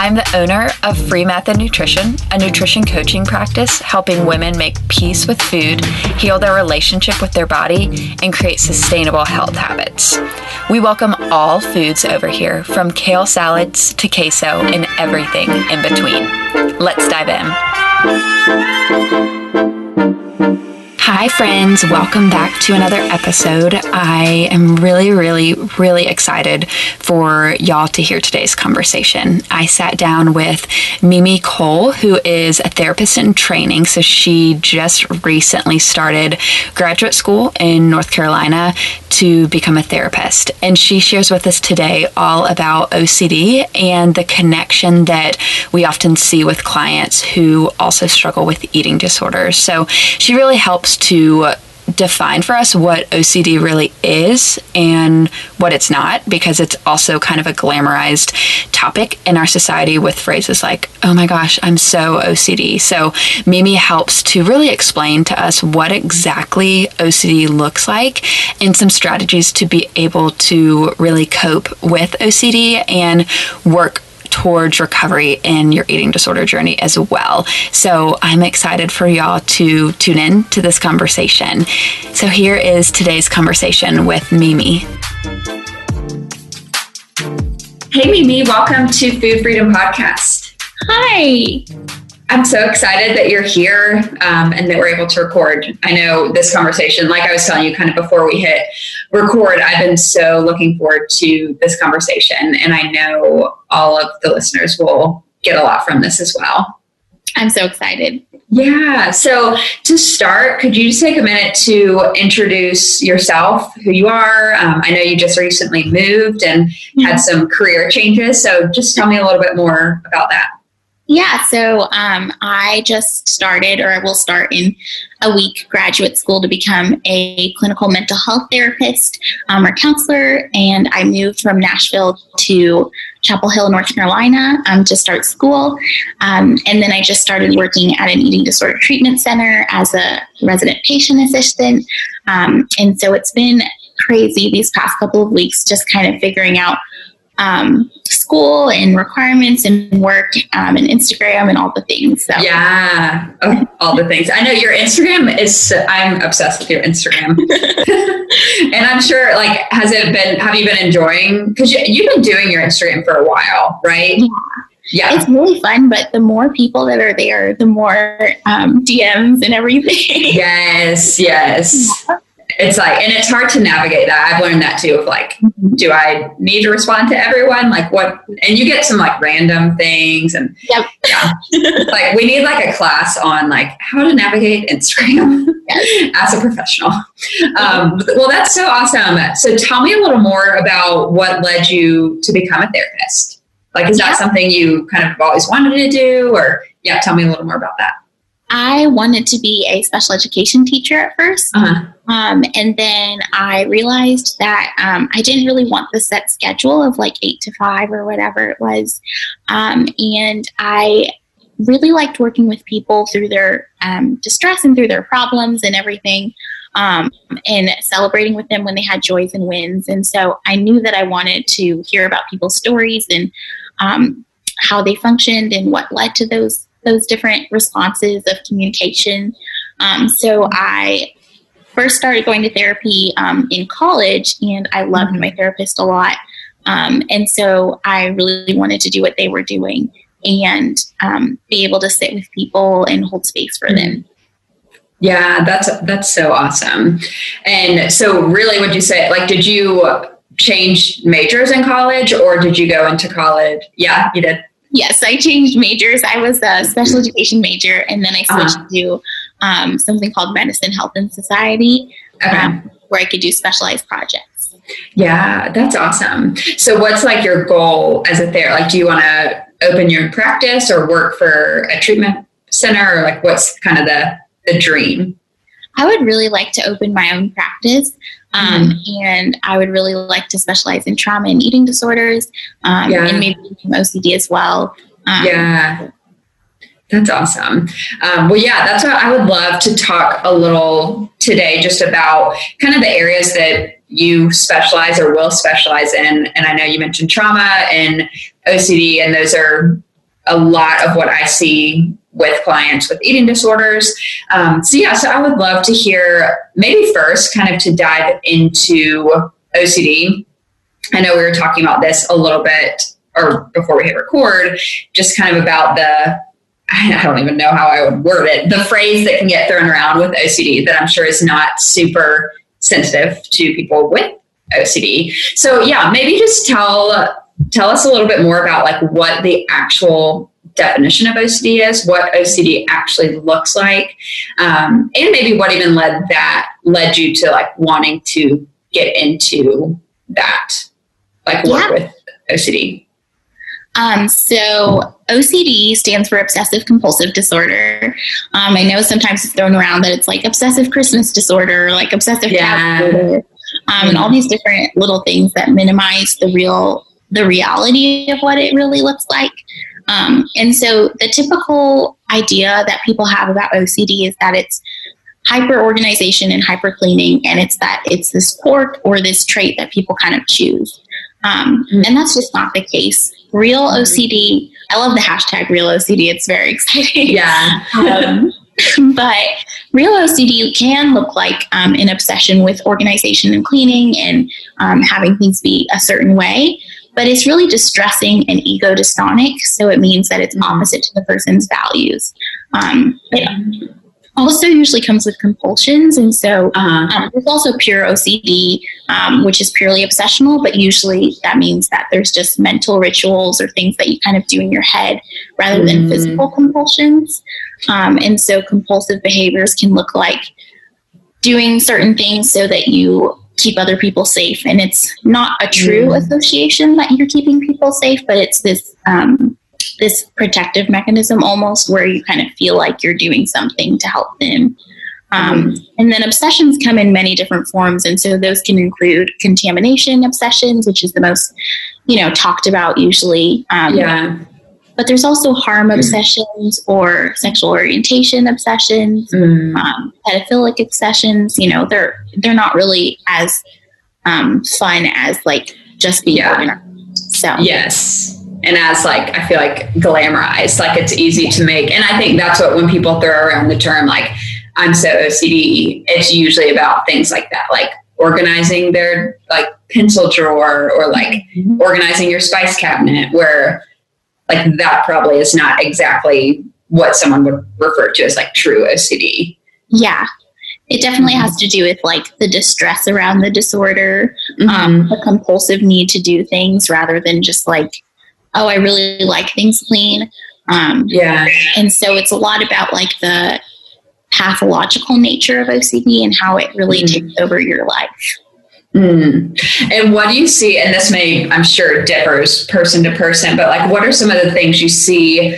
I'm the owner of Free Method Nutrition, a nutrition coaching practice helping women make peace with food, heal their relationship with their body, and create sustainable health habits. We welcome all foods over here, from kale salads to queso and everything in between. Let's dive in. Hi, friends. Welcome back to another episode. I am really, really, really excited for y'all to hear today's conversation. I sat down with Mimi Cole, who is a therapist in training. So she just recently started graduate school in North Carolina to become a therapist. And she shares with us today all about OCD and the connection that we often see with clients who also struggle with eating disorders. So she really helps to define for us what OCD really is and what it's not, because it's also kind of a glamorized topic in our society with phrases like, oh my gosh, I'm so OCD. So Mimi helps to really explain to us what exactly OCD looks like and some strategies to be able to really cope with OCD and work towards recovery in your eating disorder journey as well. So I'm excited for y'all to tune in to this conversation. So here is today's conversation with Mimi. Hey, Mimi, welcome to Food Freedom Podcast. Hi. I'm so excited that you're here um, and that we're able to record. I know this conversation, like I was telling you kind of before we hit record, I've been so looking forward to this conversation. And I know all of the listeners will get a lot from this as well. I'm so excited. Yeah. So to start, could you just take a minute to introduce yourself, who you are? Um, I know you just recently moved and mm-hmm. had some career changes. So just tell me a little bit more about that. Yeah, so um, I just started, or I will start in a week, graduate school to become a clinical mental health therapist um, or counselor. And I moved from Nashville to Chapel Hill, North Carolina um, to start school. Um, and then I just started working at an eating disorder treatment center as a resident patient assistant. Um, and so it's been crazy these past couple of weeks just kind of figuring out um, school and requirements and work um, and Instagram and all the things. So. Yeah, oh, all the things. I know your Instagram is. I'm obsessed with your Instagram, and I'm sure. Like, has it been? Have you been enjoying? Because you, you've been doing your Instagram for a while, right? Yeah. Yeah. It's really fun, but the more people that are there, the more um, DMs and everything. yes, yes. Yeah it's like and it's hard to navigate that. I've learned that too of like mm-hmm. do i need to respond to everyone? Like what and you get some like random things and yep. yeah. Like we need like a class on like how to navigate instagram as a professional. Um, well that's so awesome. So tell me a little more about what led you to become a therapist. Like is yeah. that something you kind of always wanted to do or yeah tell me a little more about that I wanted to be a special education teacher at 1st uh-huh. um, and then I realized that um, I didn't really want the set schedule of like eight to five or whatever it was. Um, and I really liked working with people through their um, distress and through their problems and everything. Um, and celebrating with them when they had joys and wins. And so I knew that I wanted to hear about people's stories and um, how they functioned and what led to those those different responses of communication. Um, so I first started going to therapy um, in college, and I loved my therapist a lot. Um, and so I really wanted to do what they were doing and um, be able to sit with people and hold space for them. Yeah, that's that's so awesome. And so, really, would you say like did you change majors in college, or did you go into college? Yeah, you did. Yes, I changed majors. I was a special education major, and then I uh-huh. switched uh-huh. to um, something called medicine, health, and society, okay. um, where I could do specialized projects. Yeah, that's awesome. So, what's like your goal as a therapist? Like, do you want to open your practice or work for a treatment center or like what's kind of the the dream? I would really like to open my own practice. Um, mm-hmm. And I would really like to specialize in trauma and eating disorders um, yeah. and maybe OCD as well. Um, yeah. That's awesome. Um, well, yeah, that's what I would love to talk a little today just about kind of the areas that you specialize or will specialize in. And I know you mentioned trauma and OCD, and those are a lot of what I see with clients with eating disorders. Um, so, yeah, so I would love to hear maybe first kind of to dive into OCD. I know we were talking about this a little bit or before we hit record, just kind of about the I don't even know how I would word it, the phrase that can get thrown around with OCD that I'm sure is not super sensitive to people with OCD. So yeah, maybe just tell tell us a little bit more about like what the actual definition of OCD is, what OCD actually looks like, um, and maybe what even led that led you to like wanting to get into that, like work yeah. with OCD. Um, so OCD stands for obsessive compulsive disorder. Um, I know sometimes it's thrown around that it's like obsessive Christmas disorder, like obsessive yeah. disorder, um, and all these different little things that minimize the real the reality of what it really looks like. Um, and so the typical idea that people have about OCD is that it's hyper organization and hyper cleaning, and it's that it's this quirk or this trait that people kind of choose. Um, mm-hmm. And that's just not the case. Real OCD, I love the hashtag real OCD. It's very exciting. Yeah. um, but real OCD can look like um, an obsession with organization and cleaning and um, having things be a certain way. But it's really distressing and ego dystonic. So it means that it's opposite to the person's values. Um, it, also usually comes with compulsions. And so um, there's also pure OCD, um, which is purely obsessional, but usually that means that there's just mental rituals or things that you kind of do in your head rather than mm. physical compulsions. Um, and so compulsive behaviors can look like doing certain things so that you keep other people safe. And it's not a true mm. association that you're keeping people safe, but it's this um, this protective mechanism almost where you kind of feel like you're doing something to help them. Um, mm-hmm. and then obsessions come in many different forms, and so those can include contamination obsessions, which is the most, you know, talked about usually. Um, yeah. But there's also harm mm. obsessions or sexual orientation obsessions, mm. um, pedophilic obsessions. You know, they're they're not really as um, fun as like just being yeah. organized. So yes, and as like I feel like glamorized, like it's easy to make. And I think that's what when people throw around the term like I'm so OCD, it's usually about things like that, like organizing their like pencil drawer or like mm-hmm. organizing your spice cabinet, where like that probably is not exactly what someone would refer to as like true OCD. Yeah. It definitely mm-hmm. has to do with like the distress around the disorder, mm-hmm. um, the compulsive need to do things rather than just like oh, I really like things clean. Um, yeah. And so it's a lot about like the pathological nature of OCD and how it really mm. takes over your life. Mm. And what do you see? And this may, I'm sure, differs person to person, but like, what are some of the things you see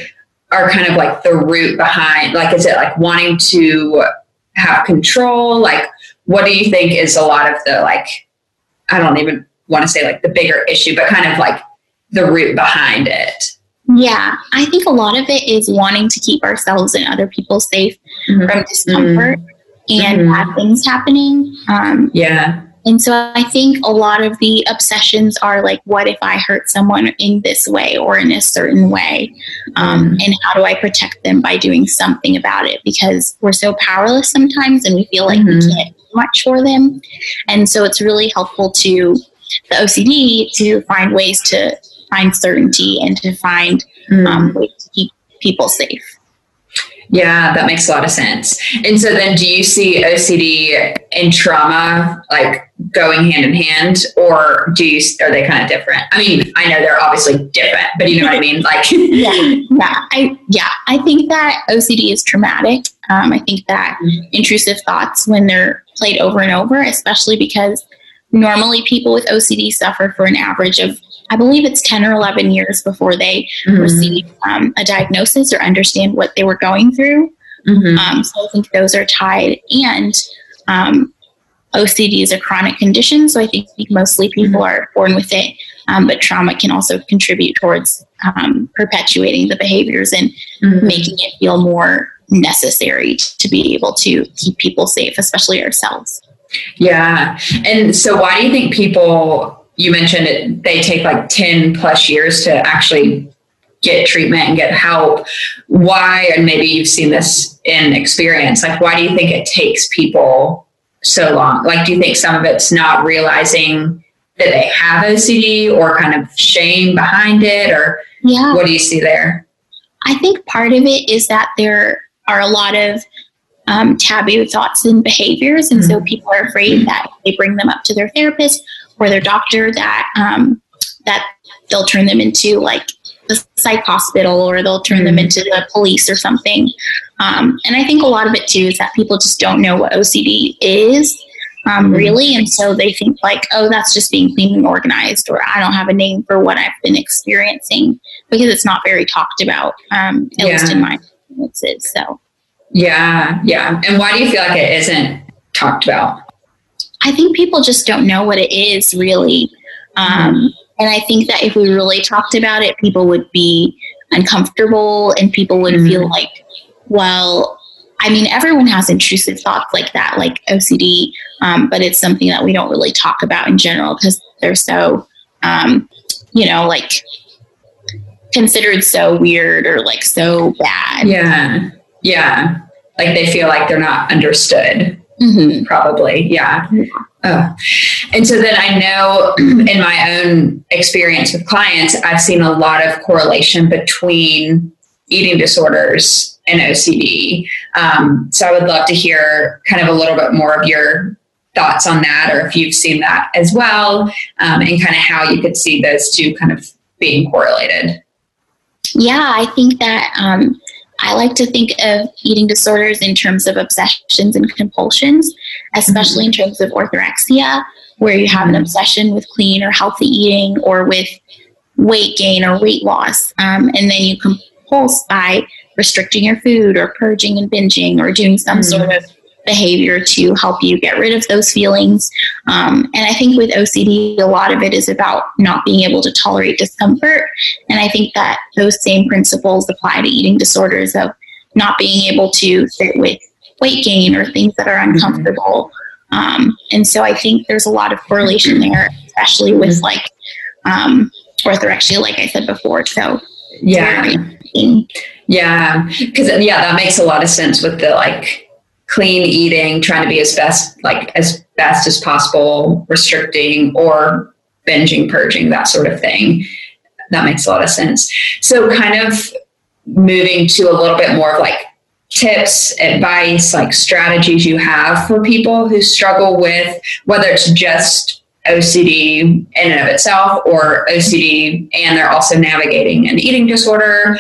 are kind of like the root behind? Like, is it like wanting to have control? Like, what do you think is a lot of the like, I don't even want to say like the bigger issue, but kind of like the root behind it. Yeah, I think a lot of it is wanting to keep ourselves and other people safe mm-hmm. from discomfort mm-hmm. and mm-hmm. bad things happening. Um, yeah. And so I think a lot of the obsessions are like, what if I hurt someone in this way or in a certain way? Um, mm-hmm. And how do I protect them by doing something about it? Because we're so powerless sometimes and we feel like we mm-hmm. can't do much for them. And so it's really helpful to the OCD to find ways to find certainty and to find mm. um, ways to keep people safe. Yeah, that makes a lot of sense. And so then do you see OCD and trauma like going hand in hand or do you are they kind of different? I mean, I know they're obviously different, but you know what I mean? Like yeah, yeah. I yeah, I think that OCD is traumatic. Um, I think that intrusive thoughts when they're played over and over, especially because normally people with OCD suffer for an average of I believe it's 10 or 11 years before they mm-hmm. receive um, a diagnosis or understand what they were going through. Mm-hmm. Um, so I think those are tied. And um, OCD is a chronic condition, so I think mostly people mm-hmm. are born with it. Um, but trauma can also contribute towards um, perpetuating the behaviors and mm-hmm. making it feel more necessary to be able to keep people safe, especially ourselves. Yeah. And so, why do you think people, you mentioned it, they take like 10 plus years to actually get treatment and get help? Why, and maybe you've seen this in experience, like, why do you think it takes people so long? Like, do you think some of it's not realizing that they have OCD or kind of shame behind it? Or yeah. what do you see there? I think part of it is that there are a lot of um, taboo thoughts and behaviors. And mm-hmm. so people are afraid that they bring them up to their therapist or their doctor that um, that they'll turn them into like the psych hospital or they'll turn mm-hmm. them into the police or something. Um, and I think a lot of it too is that people just don't know what OCD is. Um, mm-hmm. really, and so they think like, oh, that's just being clean and organized, or I don't have a name for what I've been experiencing because it's not very talked about, um, at yeah. least in my experiences. So, yeah, yeah. And why do you feel like it isn't talked about? I think people just don't know what it is really. Um. And I think that if we really talked about it, people would be uncomfortable and people would mm-hmm. feel like, well, I mean, everyone has intrusive thoughts like that, like OCD, um, but it's something that we don't really talk about in general because they're so, um, you know, like considered so weird or like so bad. Yeah. Yeah. Like they feel like they're not understood. Mm-hmm. Probably. Yeah. Oh. And so then I know in my own experience with clients, I've seen a lot of correlation between eating disorders and OCD. Um, so I would love to hear kind of a little bit more of your thoughts on that, or if you've seen that as well, um, and kind of how you could see those two kind of being correlated. Yeah, I think that um, I like to think of eating disorders in terms of obsessions and compulsions, especially mm-hmm. in terms of orthorexia, where you have an obsession with clean or healthy eating or with weight gain or weight loss. Um, and then you compulse by restricting your food or purging and binging or doing some mm-hmm. sort of behavior to help you get rid of those feelings. Um, and I think with OCD, a lot of it is about not being able to tolerate discomfort. And I think that those same principles apply to eating disorders of not being able to sit with weight gain or things that are mm-hmm. uncomfortable. Mm-hmm. Um, and so I think there's a lot of correlation there, especially with mm-hmm. like um, orthorexia, like I said before. So yeah. Yeah, because yeah, that makes a lot of sense with the like clean eating, trying to be as best like as best as possible, restricting or binging, purging, that sort of thing. That makes a lot of sense. So kind of moving to a little bit more of like tips, advice, like strategies you have for people who struggle with whether it's just OCD in and of itself or OCD and they're also navigating an eating disorder,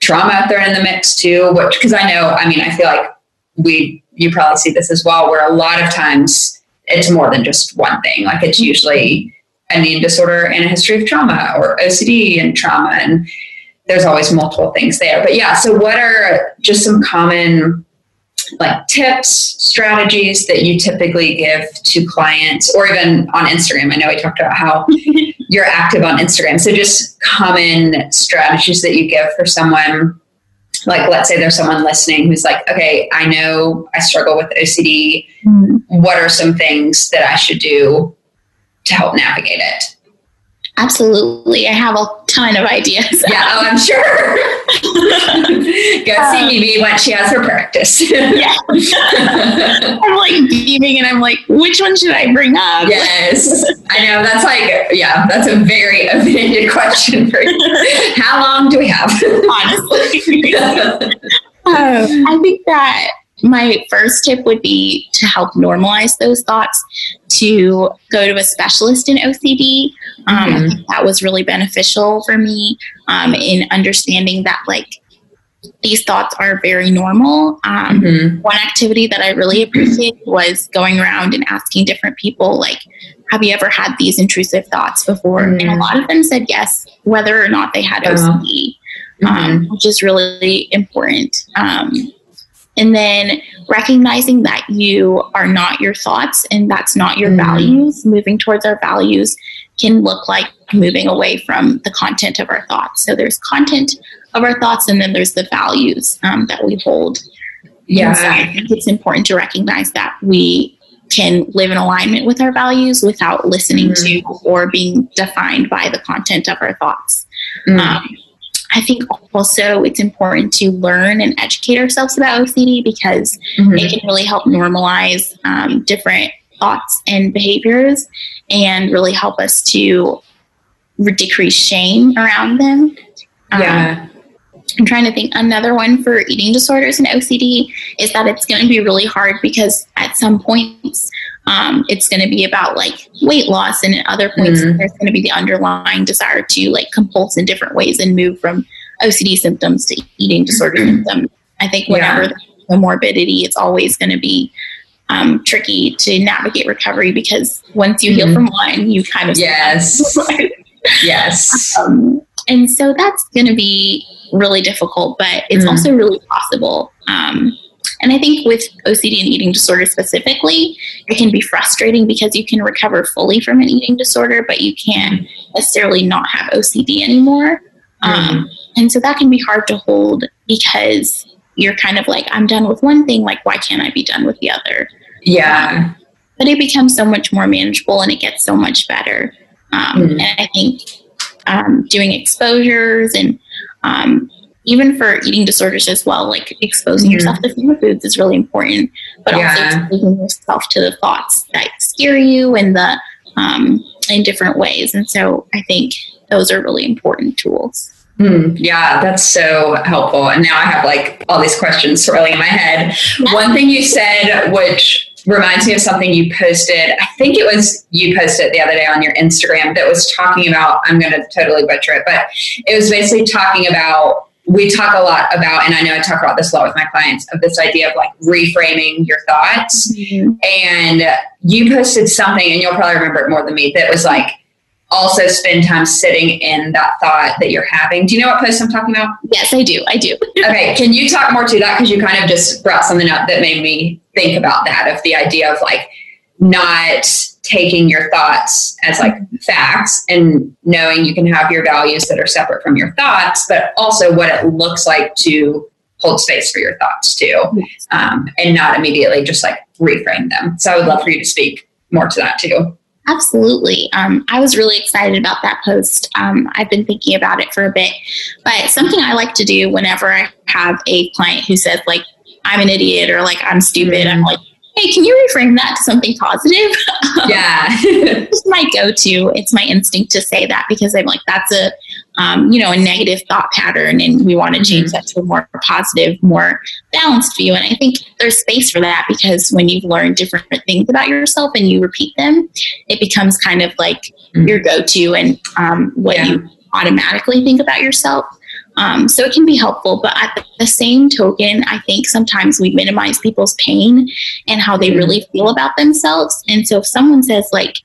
trauma they're in the mix too, which because I know, I mean, I feel like we you probably see this as well, where a lot of times it's more than just one thing. Like it's mm-hmm. usually an eating disorder and a history of trauma or OCD and trauma. And there's always multiple things there. But yeah, so what are just some common like tips, strategies that you typically give to clients or even on Instagram? I know we talked about how you're active on Instagram. So just common strategies that you give for someone like let's say there's someone listening who's like okay i know i struggle with ocd mm-hmm. what are some things that i should do to help navigate it Absolutely. I have a ton of ideas. Yeah, oh, I'm sure. Go um, see Mimi when she has her practice. yeah. I'm like beaming and I'm like, which one should I bring up? Yes. I know. That's like, yeah, that's a very opinionated question for you. How long do we have? Honestly. um, I think that my first tip would be to help normalize those thoughts to go to a specialist in OCD. Um, mm-hmm. That was really beneficial for me um, in understanding that, like, these thoughts are very normal. Um, mm-hmm. One activity that I really appreciated was going around and asking different people, like, have you ever had these intrusive thoughts before? Mm. And a lot of them said yes, whether or not they had OCD, uh-huh. um, mm-hmm. which is really important. Um, and then recognizing that you are not your thoughts and that's not your mm. values, moving towards our values can look like moving away from the content of our thoughts. So there's content of our thoughts, and then there's the values um, that we hold. Yeah, I think it's important to recognize that we can live in alignment with our values without listening mm-hmm. to or being defined by the content of our thoughts. Mm-hmm. Um, I think also it's important to learn and educate ourselves about OCD because mm-hmm. it can really help normalize um, different thoughts and behaviors and really help us to decrease shame around them. Yeah. Um, I'm trying to think. Another one for eating disorders and OCD is that it's going to be really hard because at some points um, it's going to be about like weight loss, and at other points mm-hmm. there's going to be the underlying desire to like compulse in different ways and move from OCD symptoms to eating disorder mm-hmm. symptoms. I think whatever yeah. the morbidity, it's always going to be um, tricky to navigate recovery because once you mm-hmm. heal from one, you kind of yes, yes. Um, and so that's going to be really difficult, but it's mm. also really possible. Um, and I think with OCD and eating disorder specifically, it can be frustrating because you can recover fully from an eating disorder, but you can't necessarily not have OCD anymore. Mm. Um, and so that can be hard to hold because you're kind of like, I'm done with one thing, like, why can't I be done with the other? Yeah. Um, but it becomes so much more manageable and it gets so much better. Um, mm. And I think um, doing exposures and um, even for eating disorders as well, like exposing mm-hmm. yourself to finger foods is really important, but yeah. also exposing yourself to the thoughts that scare you and the um, in different ways. And so I think those are really important tools. Mm, yeah, that's so helpful. And now I have like all these questions swirling in my head. One thing you said, which reminds me of something you posted. I think it was you posted the other day on your Instagram that was talking about, I'm going to totally butcher it, but it was basically talking about, we talk a lot about, and I know I talk about this a lot with my clients, of this idea of like reframing your thoughts. Mm-hmm. And you posted something, and you'll probably remember it more than me, that was like, also spend time sitting in that thought that you're having. Do you know what post I'm talking about? Yes, I do. I do. okay. Can you talk more to that? Because you kind of just brought something up that made me think about that of the idea of like not taking your thoughts as like facts and knowing you can have your values that are separate from your thoughts, but also what it looks like to hold space for your thoughts too, um, and not immediately just like reframe them. So I would love for you to speak more to that too. Absolutely. Um, I was really excited about that post. Um, I've been thinking about it for a bit, but something I like to do whenever I have a client who says, like, I'm an idiot or like I'm stupid, I'm like, hey, can you reframe that to something positive? Yeah. it's my go to. It's my instinct to say that because I'm like, that's a, um, you know, a negative thought pattern and we want to change mm-hmm. that to a more positive, more balanced view. And I think there's space for that because when you've learned different things about yourself and you repeat them, it becomes kind of like mm-hmm. your go to and um, what yeah. you automatically think about yourself. Um, so it can be helpful, but at the same token, I think sometimes we minimize people's pain and how they really feel about themselves. And so if someone says, like,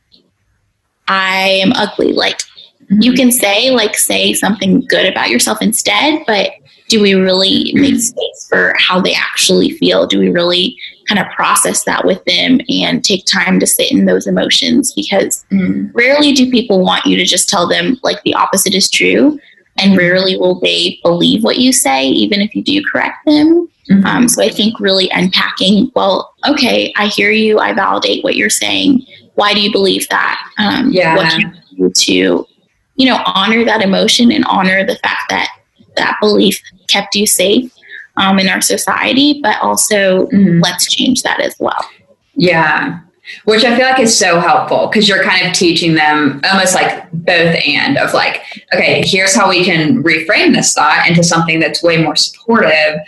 I am ugly, like, mm-hmm. you can say, like, say something good about yourself instead, but do we really make space for how they actually feel? Do we really kind of process that with them and take time to sit in those emotions? Because mm. rarely do people want you to just tell them, like, the opposite is true and rarely will they believe what you say, even if you do correct them. Mm-hmm. Um, so I think really unpacking, well, okay, I hear you, I validate what you're saying. Why do you believe that? Um, yeah. What can you do to, you know, honor that emotion and honor the fact that that belief kept you safe um, in our society, but also mm-hmm. let's change that as well. Yeah which I feel like is so helpful because you're kind of teaching them almost like both and of like, okay, here's how we can reframe this thought into something that's way more supportive.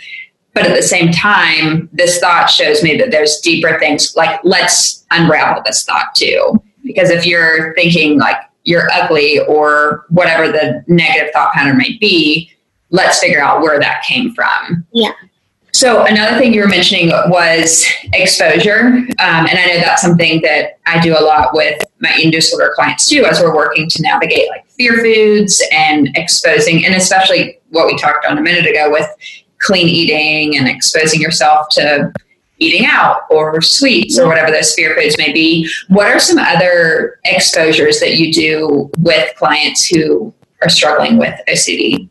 But at the same time, this thought shows me that there's deeper things like, let's unravel this thought too. Because if you're thinking like you're ugly or whatever the negative thought pattern might be, let's figure out where that came from. Yeah. So another thing you were mentioning was exposure, um, and I know that's something that I do a lot with my eating disorder clients too, as we're working to navigate like fear foods and exposing, and especially what we talked on a minute ago with clean eating and exposing yourself to eating out or sweets or whatever those fear foods may be. What are some other exposures that you do with clients who are struggling with OCD?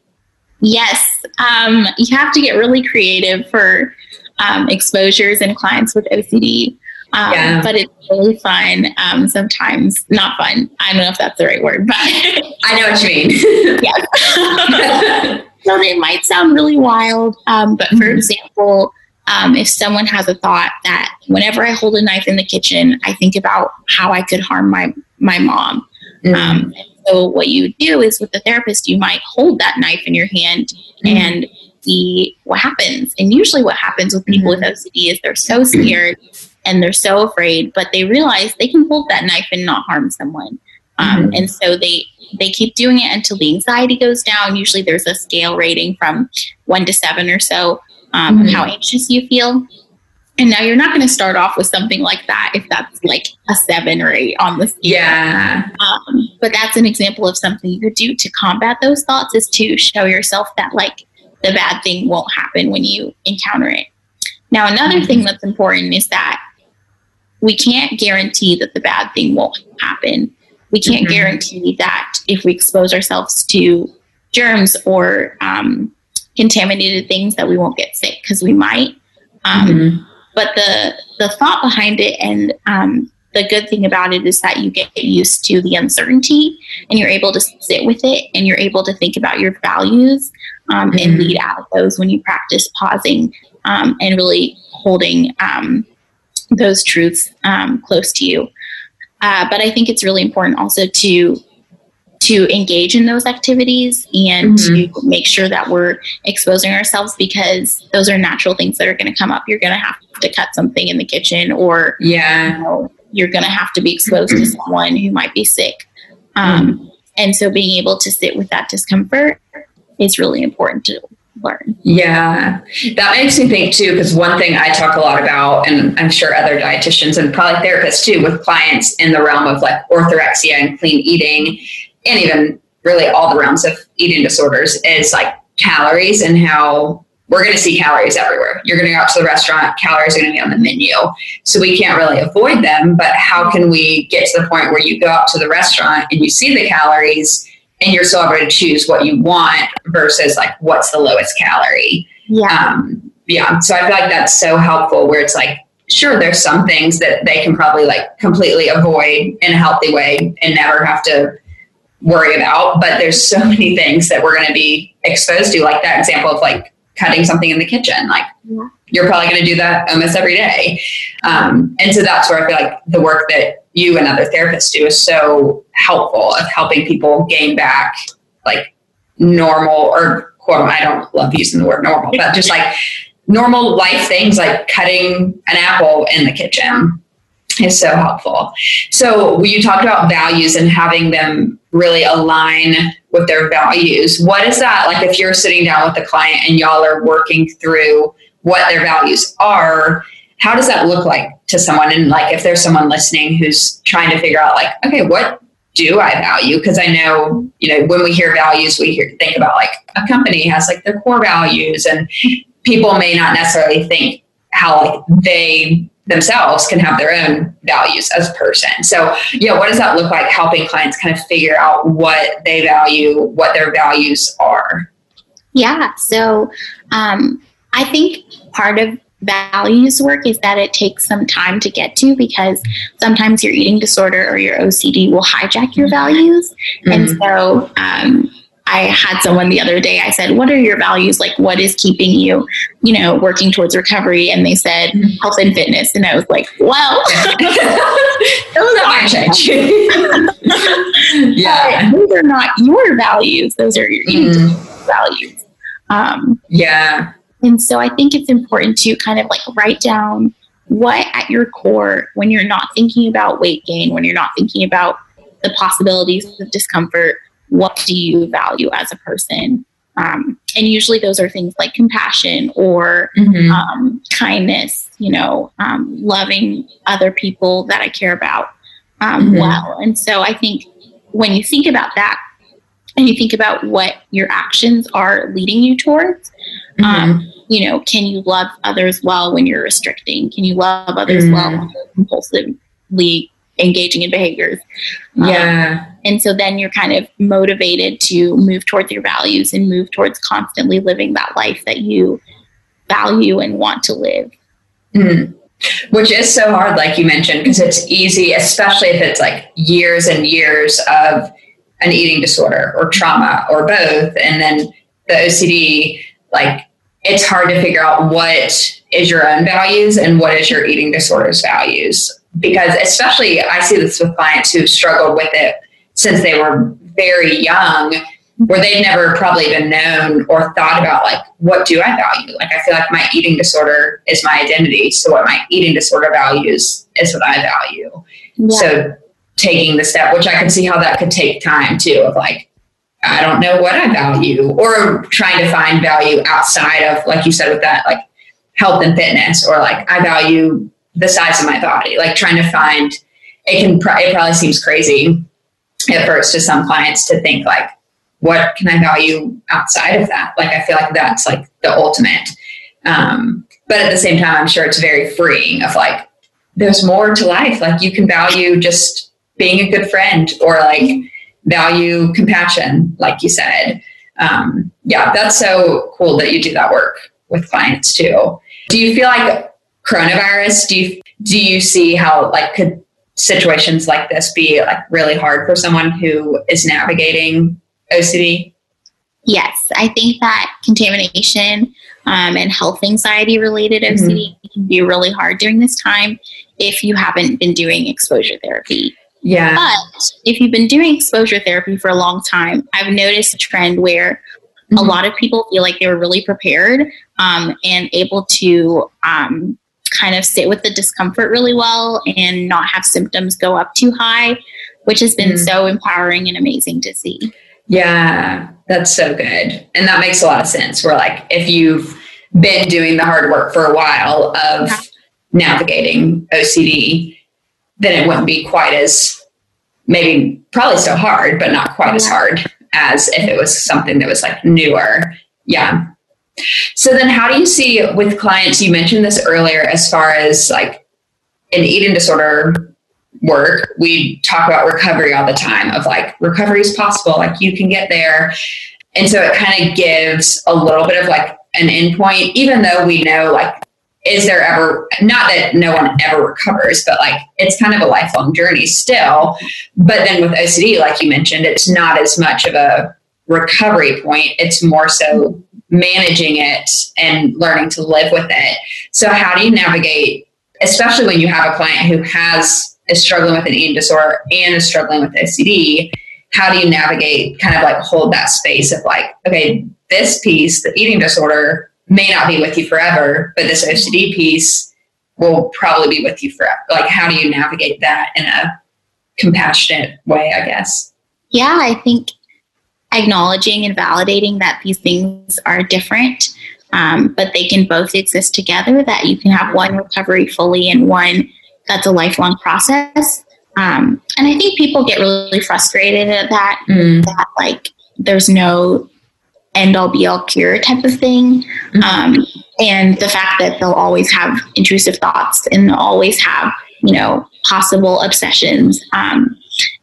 Yes, um, you have to get really creative for um, exposures and clients with OCD. Um, yeah. But it's really fun. Um, sometimes not fun. I don't know if that's the right word, but I know what you mean. yes. so they might sound really wild. Um, but for mm-hmm. example, um, if someone has a thought that whenever I hold a knife in the kitchen, I think about how I could harm my my mom. Mm-hmm. Um, so what you do is with the therapist, you might hold that knife in your hand mm-hmm. and see what happens. And usually, what happens with people mm-hmm. with OCD is they're so scared and they're so afraid, but they realize they can hold that knife and not harm someone. Um, mm-hmm. And so they they keep doing it until the anxiety goes down. Usually, there's a scale rating from one to seven or so um, mm-hmm. how anxious you feel. And now you're not going to start off with something like that if that's like a seven or eight on the scale. Yeah. Um, but that's an example of something you could do to combat those thoughts is to show yourself that like the bad thing won't happen when you encounter it. Now, another mm-hmm. thing that's important is that we can't guarantee that the bad thing won't happen. We can't mm-hmm. guarantee that if we expose ourselves to germs or um, contaminated things that we won't get sick because we might. Um, mm-hmm. But the the thought behind it and um, the good thing about it is that you get used to the uncertainty and you're able to sit with it and you're able to think about your values um, mm-hmm. and lead out those when you practice pausing um, and really holding um, those truths um, close to you. Uh, but I think it's really important also to to engage in those activities and mm-hmm. to make sure that we're exposing ourselves because those are natural things that are going to come up. You're going to have to cut something in the kitchen, or yeah, you know, you're going to have to be exposed to someone who might be sick. Um, mm-hmm. And so, being able to sit with that discomfort is really important to learn. Yeah, that makes me think too, because one thing I talk a lot about, and I'm sure other dietitians and probably therapists too, with clients in the realm of like orthorexia and clean eating, and even really all the realms of eating disorders, is like calories and how we're going to see calories everywhere. You're going to go out to the restaurant, calories are going to be on the menu. So we can't really avoid them, but how can we get to the point where you go out to the restaurant and you see the calories and you're still able to choose what you want versus like what's the lowest calorie. Yeah. Um, yeah. So I feel like that's so helpful where it's like, sure, there's some things that they can probably like completely avoid in a healthy way and never have to worry about. But there's so many things that we're going to be exposed to, like that example of like cutting something in the kitchen. Like yeah. you're probably going to do that almost every day. Um, and so that's where I feel like the work that you and other therapists do is so helpful of helping people gain back like normal or quote I don't love using the word normal, but just like normal life things like cutting an apple in the kitchen is so helpful. So you talked about values and having them really align with their values. What is that like if you're sitting down with a client and y'all are working through what their values are? how does that look like to someone and like if there's someone listening who's trying to figure out like okay what do i value because i know you know when we hear values we hear, think about like a company has like their core values and people may not necessarily think how like they themselves can have their own values as a person so yeah what does that look like helping clients kind of figure out what they value what their values are yeah so um, i think part of values work is that it takes some time to get to because sometimes your eating disorder or your OCD will hijack your values. Mm-hmm. And so um, I had someone the other day, I said, What are your values? Like, what is keeping you, you know, working towards recovery? And they said. Health and fitness. And I was like, Well, those are change. yeah. those are not your values, those are your mm-hmm. values. Um, yeah. And so I think it's important to kind of like write down what at your core, when you're not thinking about weight gain, when you're not thinking about the possibilities of discomfort, what do you value as a person? Um, and usually those are things like compassion or mm-hmm. um, kindness, you know, um, loving other people that I care about. um, mm-hmm. well. And so I think when you think about that and you think about what your actions are leading you towards, mm-hmm. um, you know, can you love others well when you're restricting? Can you love others mm-hmm. well when you're compulsively engaging in behaviors? Um, yeah. Um, and so then you're kind of motivated to move towards your values and move towards constantly living that life that you value and want to live. Mm-hmm. Which is so hard, like you mentioned, because it's easy, especially if it's like years and years of an eating disorder or trauma or both. And then the OCD, like it's hard to figure out what is your own values and what is your eating disorder's values. Because especially I see this with clients who've struggled with it since they were very young where they've never probably even known or thought about like what do i value like i feel like my eating disorder is my identity so what my eating disorder values is what i value yeah. so taking the step which i can see how that could take time too of like i don't know what i value or trying to find value outside of like you said with that like health and fitness or like i value the size of my body like trying to find it can it probably seems crazy at first to some clients to think like what can I value outside of that? Like, I feel like that's like the ultimate. Um, but at the same time, I'm sure it's very freeing of like, there's more to life. Like, you can value just being a good friend or like value compassion, like you said. Um, yeah, that's so cool that you do that work with clients too. Do you feel like coronavirus? Do you do you see how like could situations like this be like really hard for someone who is navigating OCD? Yes, I think that contamination um, and health anxiety related OCD mm-hmm. can be really hard during this time if you haven't been doing exposure therapy. Yeah. But if you've been doing exposure therapy for a long time, I've noticed a trend where mm-hmm. a lot of people feel like they were really prepared um, and able to um, kind of sit with the discomfort really well and not have symptoms go up too high, which has been mm-hmm. so empowering and amazing to see. Yeah, that's so good. And that makes a lot of sense. Where, like, if you've been doing the hard work for a while of navigating OCD, then it wouldn't be quite as maybe probably so hard, but not quite as hard as if it was something that was like newer. Yeah. So then how do you see with clients, you mentioned this earlier as far as like an eating disorder work, we talk about recovery all the time of like recovery is possible, like you can get there. And so it kind of gives a little bit of like an endpoint, even though we know like, is there ever, not that no one ever recovers, but like it's kind of a lifelong journey still. But then with OCD, like you mentioned, it's not as much of a recovery point, it's more so managing it and learning to live with it. So, how do you navigate, especially when you have a client who has is struggling with an eating disorder and is struggling with OCD, how do you navigate kind of like hold that space of like, okay, this piece, the eating disorder, may not be with you forever, but this OCD piece will probably be with you forever. Like, how do you navigate that in a compassionate way, I guess? Yeah, I think acknowledging and validating that these things are different, um, but they can both exist together, that you can have one recovery fully and one that's a lifelong process. Um, and I think people get really frustrated at that, mm. that like there's no end all be all cure type of thing. Mm-hmm. Um, and the fact that they'll always have intrusive thoughts and always have, you know, possible obsessions. Um,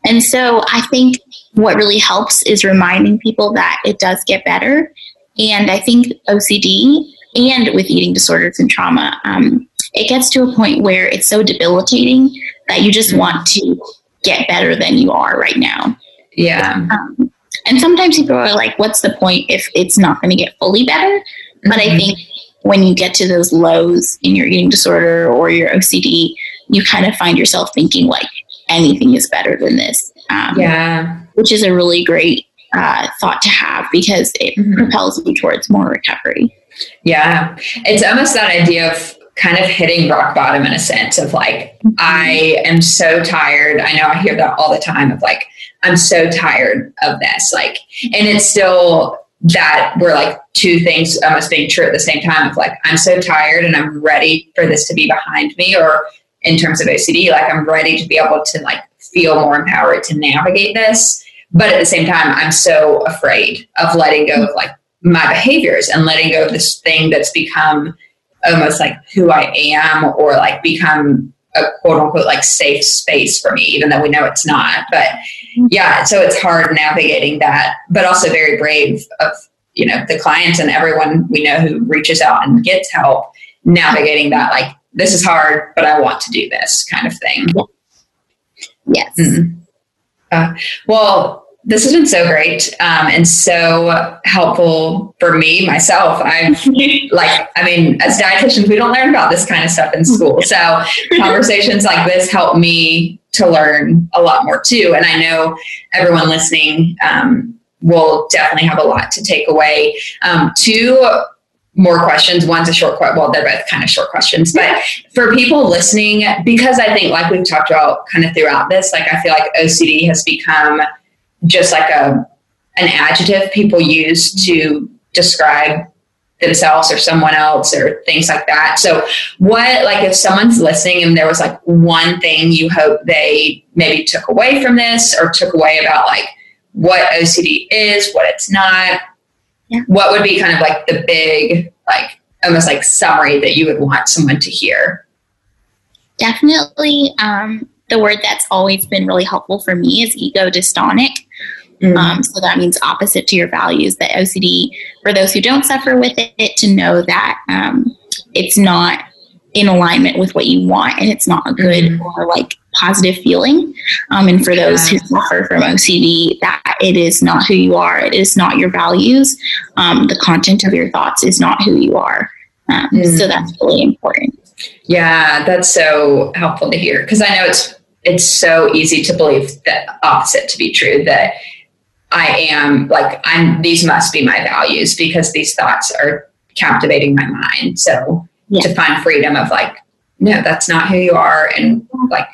and so I think what really helps is reminding people that it does get better. And I think OCD and with eating disorders and trauma, um, it gets to a point where it's so debilitating that you just want to get better than you are right now. Yeah. Um, and sometimes people are like, what's the point if it's not going to get fully better? Mm-hmm. But I mm-hmm. think when you get to those lows in your eating disorder or your OCD, you kind of find yourself thinking like anything is better than this. Um, yeah. Which is a really great uh, thought to have because it mm-hmm. propels you towards more recovery. Yeah. It's almost that idea of kind of hitting rock bottom in a sense of like, mm-hmm. I am so tired. I know I hear that all the time of like, I'm so tired of this. Like, and it's still that we're like two things almost being true at the same time of like, I'm so tired and I'm ready for this to be behind me. Or in terms of OCD, like I'm ready to be able to like feel more empowered to navigate this. But at the same time, I'm so afraid of letting go of like my behaviors and letting go of this thing that's become almost like who I am or like become a quote unquote like safe space for me, even though we know it's not. But mm-hmm. yeah, so it's hard navigating that, but also very brave of, you know, the clients and everyone we know who reaches out and gets help navigating that like this is hard, but I want to do this kind of thing. Yes. Mm-hmm. Uh, well, this has been so great um, and so helpful for me myself. I'm like, I mean, as dietitians, we don't learn about this kind of stuff in school. So conversations like this help me to learn a lot more too. And I know everyone listening um, will definitely have a lot to take away. Um, two more questions. One's a short question. Well, they're both kind of short questions, but for people listening, because I think, like we've talked about kind of throughout this, like I feel like OCD has become just like a an adjective people use to describe themselves or someone else or things like that. So what like if someone's listening and there was like one thing you hope they maybe took away from this or took away about like what OCD is, what it's not, yeah. what would be kind of like the big like almost like summary that you would want someone to hear? Definitely um the word that's always been really helpful for me is ego dystonic. Mm-hmm. Um, so that means opposite to your values. That OCD, for those who don't suffer with it, to know that um, it's not in alignment with what you want and it's not a good mm-hmm. or like positive feeling. Um, and for those who suffer from OCD, that it is not who you are, it is not your values. Um, the content of your thoughts is not who you are. Um, mm-hmm. So that's really important. Yeah, that's so helpful to hear because I know it's it's so easy to believe the opposite to be true that I am like I'm these must be my values because these thoughts are captivating my mind. So yeah. to find freedom of like, no, that's not who you are and like,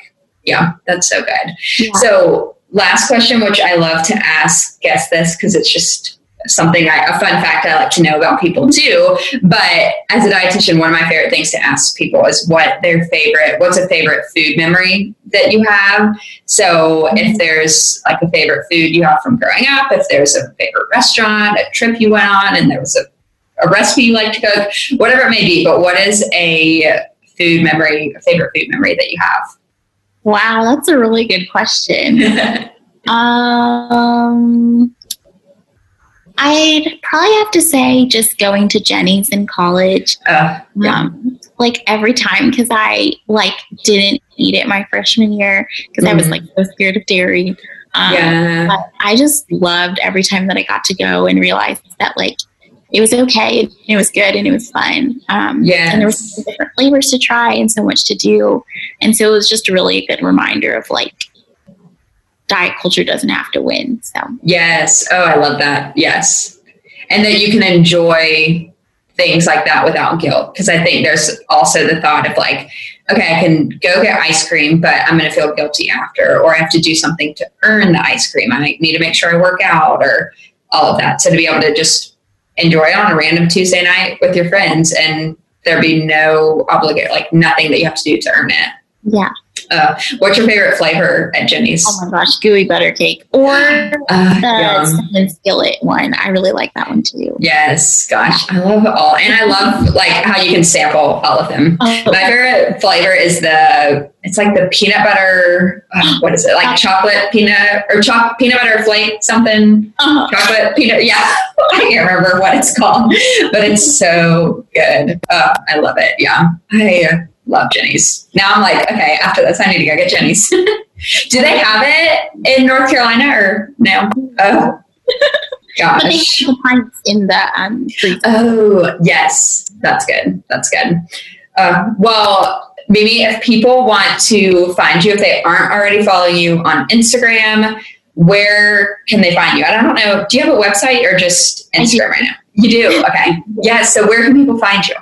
yeah, that's so good. Yeah. So last question, which I love to ask guests this because it's just something I, a fun fact I like to know about people too. But as a dietitian, one of my favorite things to ask people is what their favorite, what's a favorite food memory that you have. So mm-hmm. if there's like a favorite food you have from growing up, if there's a favorite restaurant, a trip you went on, and there was a, a recipe you like to cook, whatever it may be. But what is a food memory, a favorite food memory that you have? Wow, that's a really good question. um, I'd probably have to say just going to Jeni's in college. Uh, yeah. um, like every time because I like didn't eat it my freshman year because mm. I was like so scared of dairy. Um, yeah. I just loved every time that I got to go and realized that like it was okay, it was good, and it was fun. Um, yeah. And there were was different flavors to try and so much to do, and so it was just a really a good reminder of like diet culture doesn't have to win. So yes, oh, I love that. Yes, and that you can enjoy things like that without guilt. Because I think there's also the thought of like, okay, I can go get ice cream, but I'm going to feel guilty after, or I have to do something to earn the ice cream. I need to make sure I work out, or all of that. So to be able to just enjoy on a random Tuesday night with your friends and there be no obligation, like nothing that you have to do to earn it. Yeah. Uh, what's your favorite flavor at Jeni's? Oh my gosh, gooey butter cake or uh, the skillet one. I really like that one too. Yes, gosh, I love it all, and I love like how you can sample all of them. Oh. My favorite flavor is the it's like the peanut butter. Uh, what is it like? Chocolate peanut or choc peanut butter flake something? Uh-huh. Chocolate peanut. Yeah, I can't remember what it's called, but it's so good. Oh, I love it. Yeah, I love Jeni's. Now I'm like, okay, after this, I need to go get Jeni's. Do they have it in North Carolina or no? Oh, gosh. But they have pints in the um, freezer. Oh, yes. That's good. That's good. Uh, well, Mimi, if people want to find you, if they aren't already following you on Instagram, where can they find you? I don't know. Do you have a website or just Instagram right now? You do? Okay. Yes. Yeah, so where can people find you?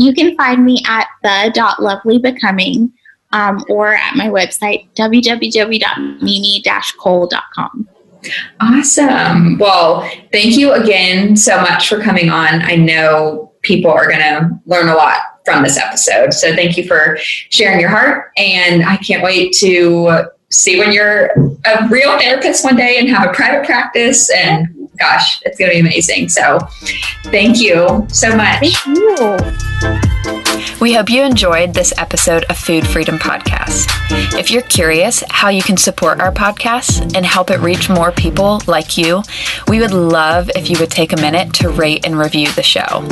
You can find me at the dot lovely becoming um, or at my website www.mimi-cole.com. Awesome. Well, thank you again so much for coming on. I know people are going to learn a lot from this episode. So thank you for sharing your heart. And I can't wait to see when you're a real therapist one day and have a private practice and gosh, it's going to be amazing. So thank you so much. Thank you. We hope you enjoyed this episode of Food Freedom Podcast. If you're curious how you can support our podcast and help it reach more people like you, we would love if you would take a minute to rate and review the show.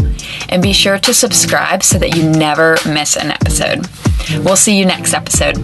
And be sure to subscribe so that you never miss an episode. We'll see you next episode.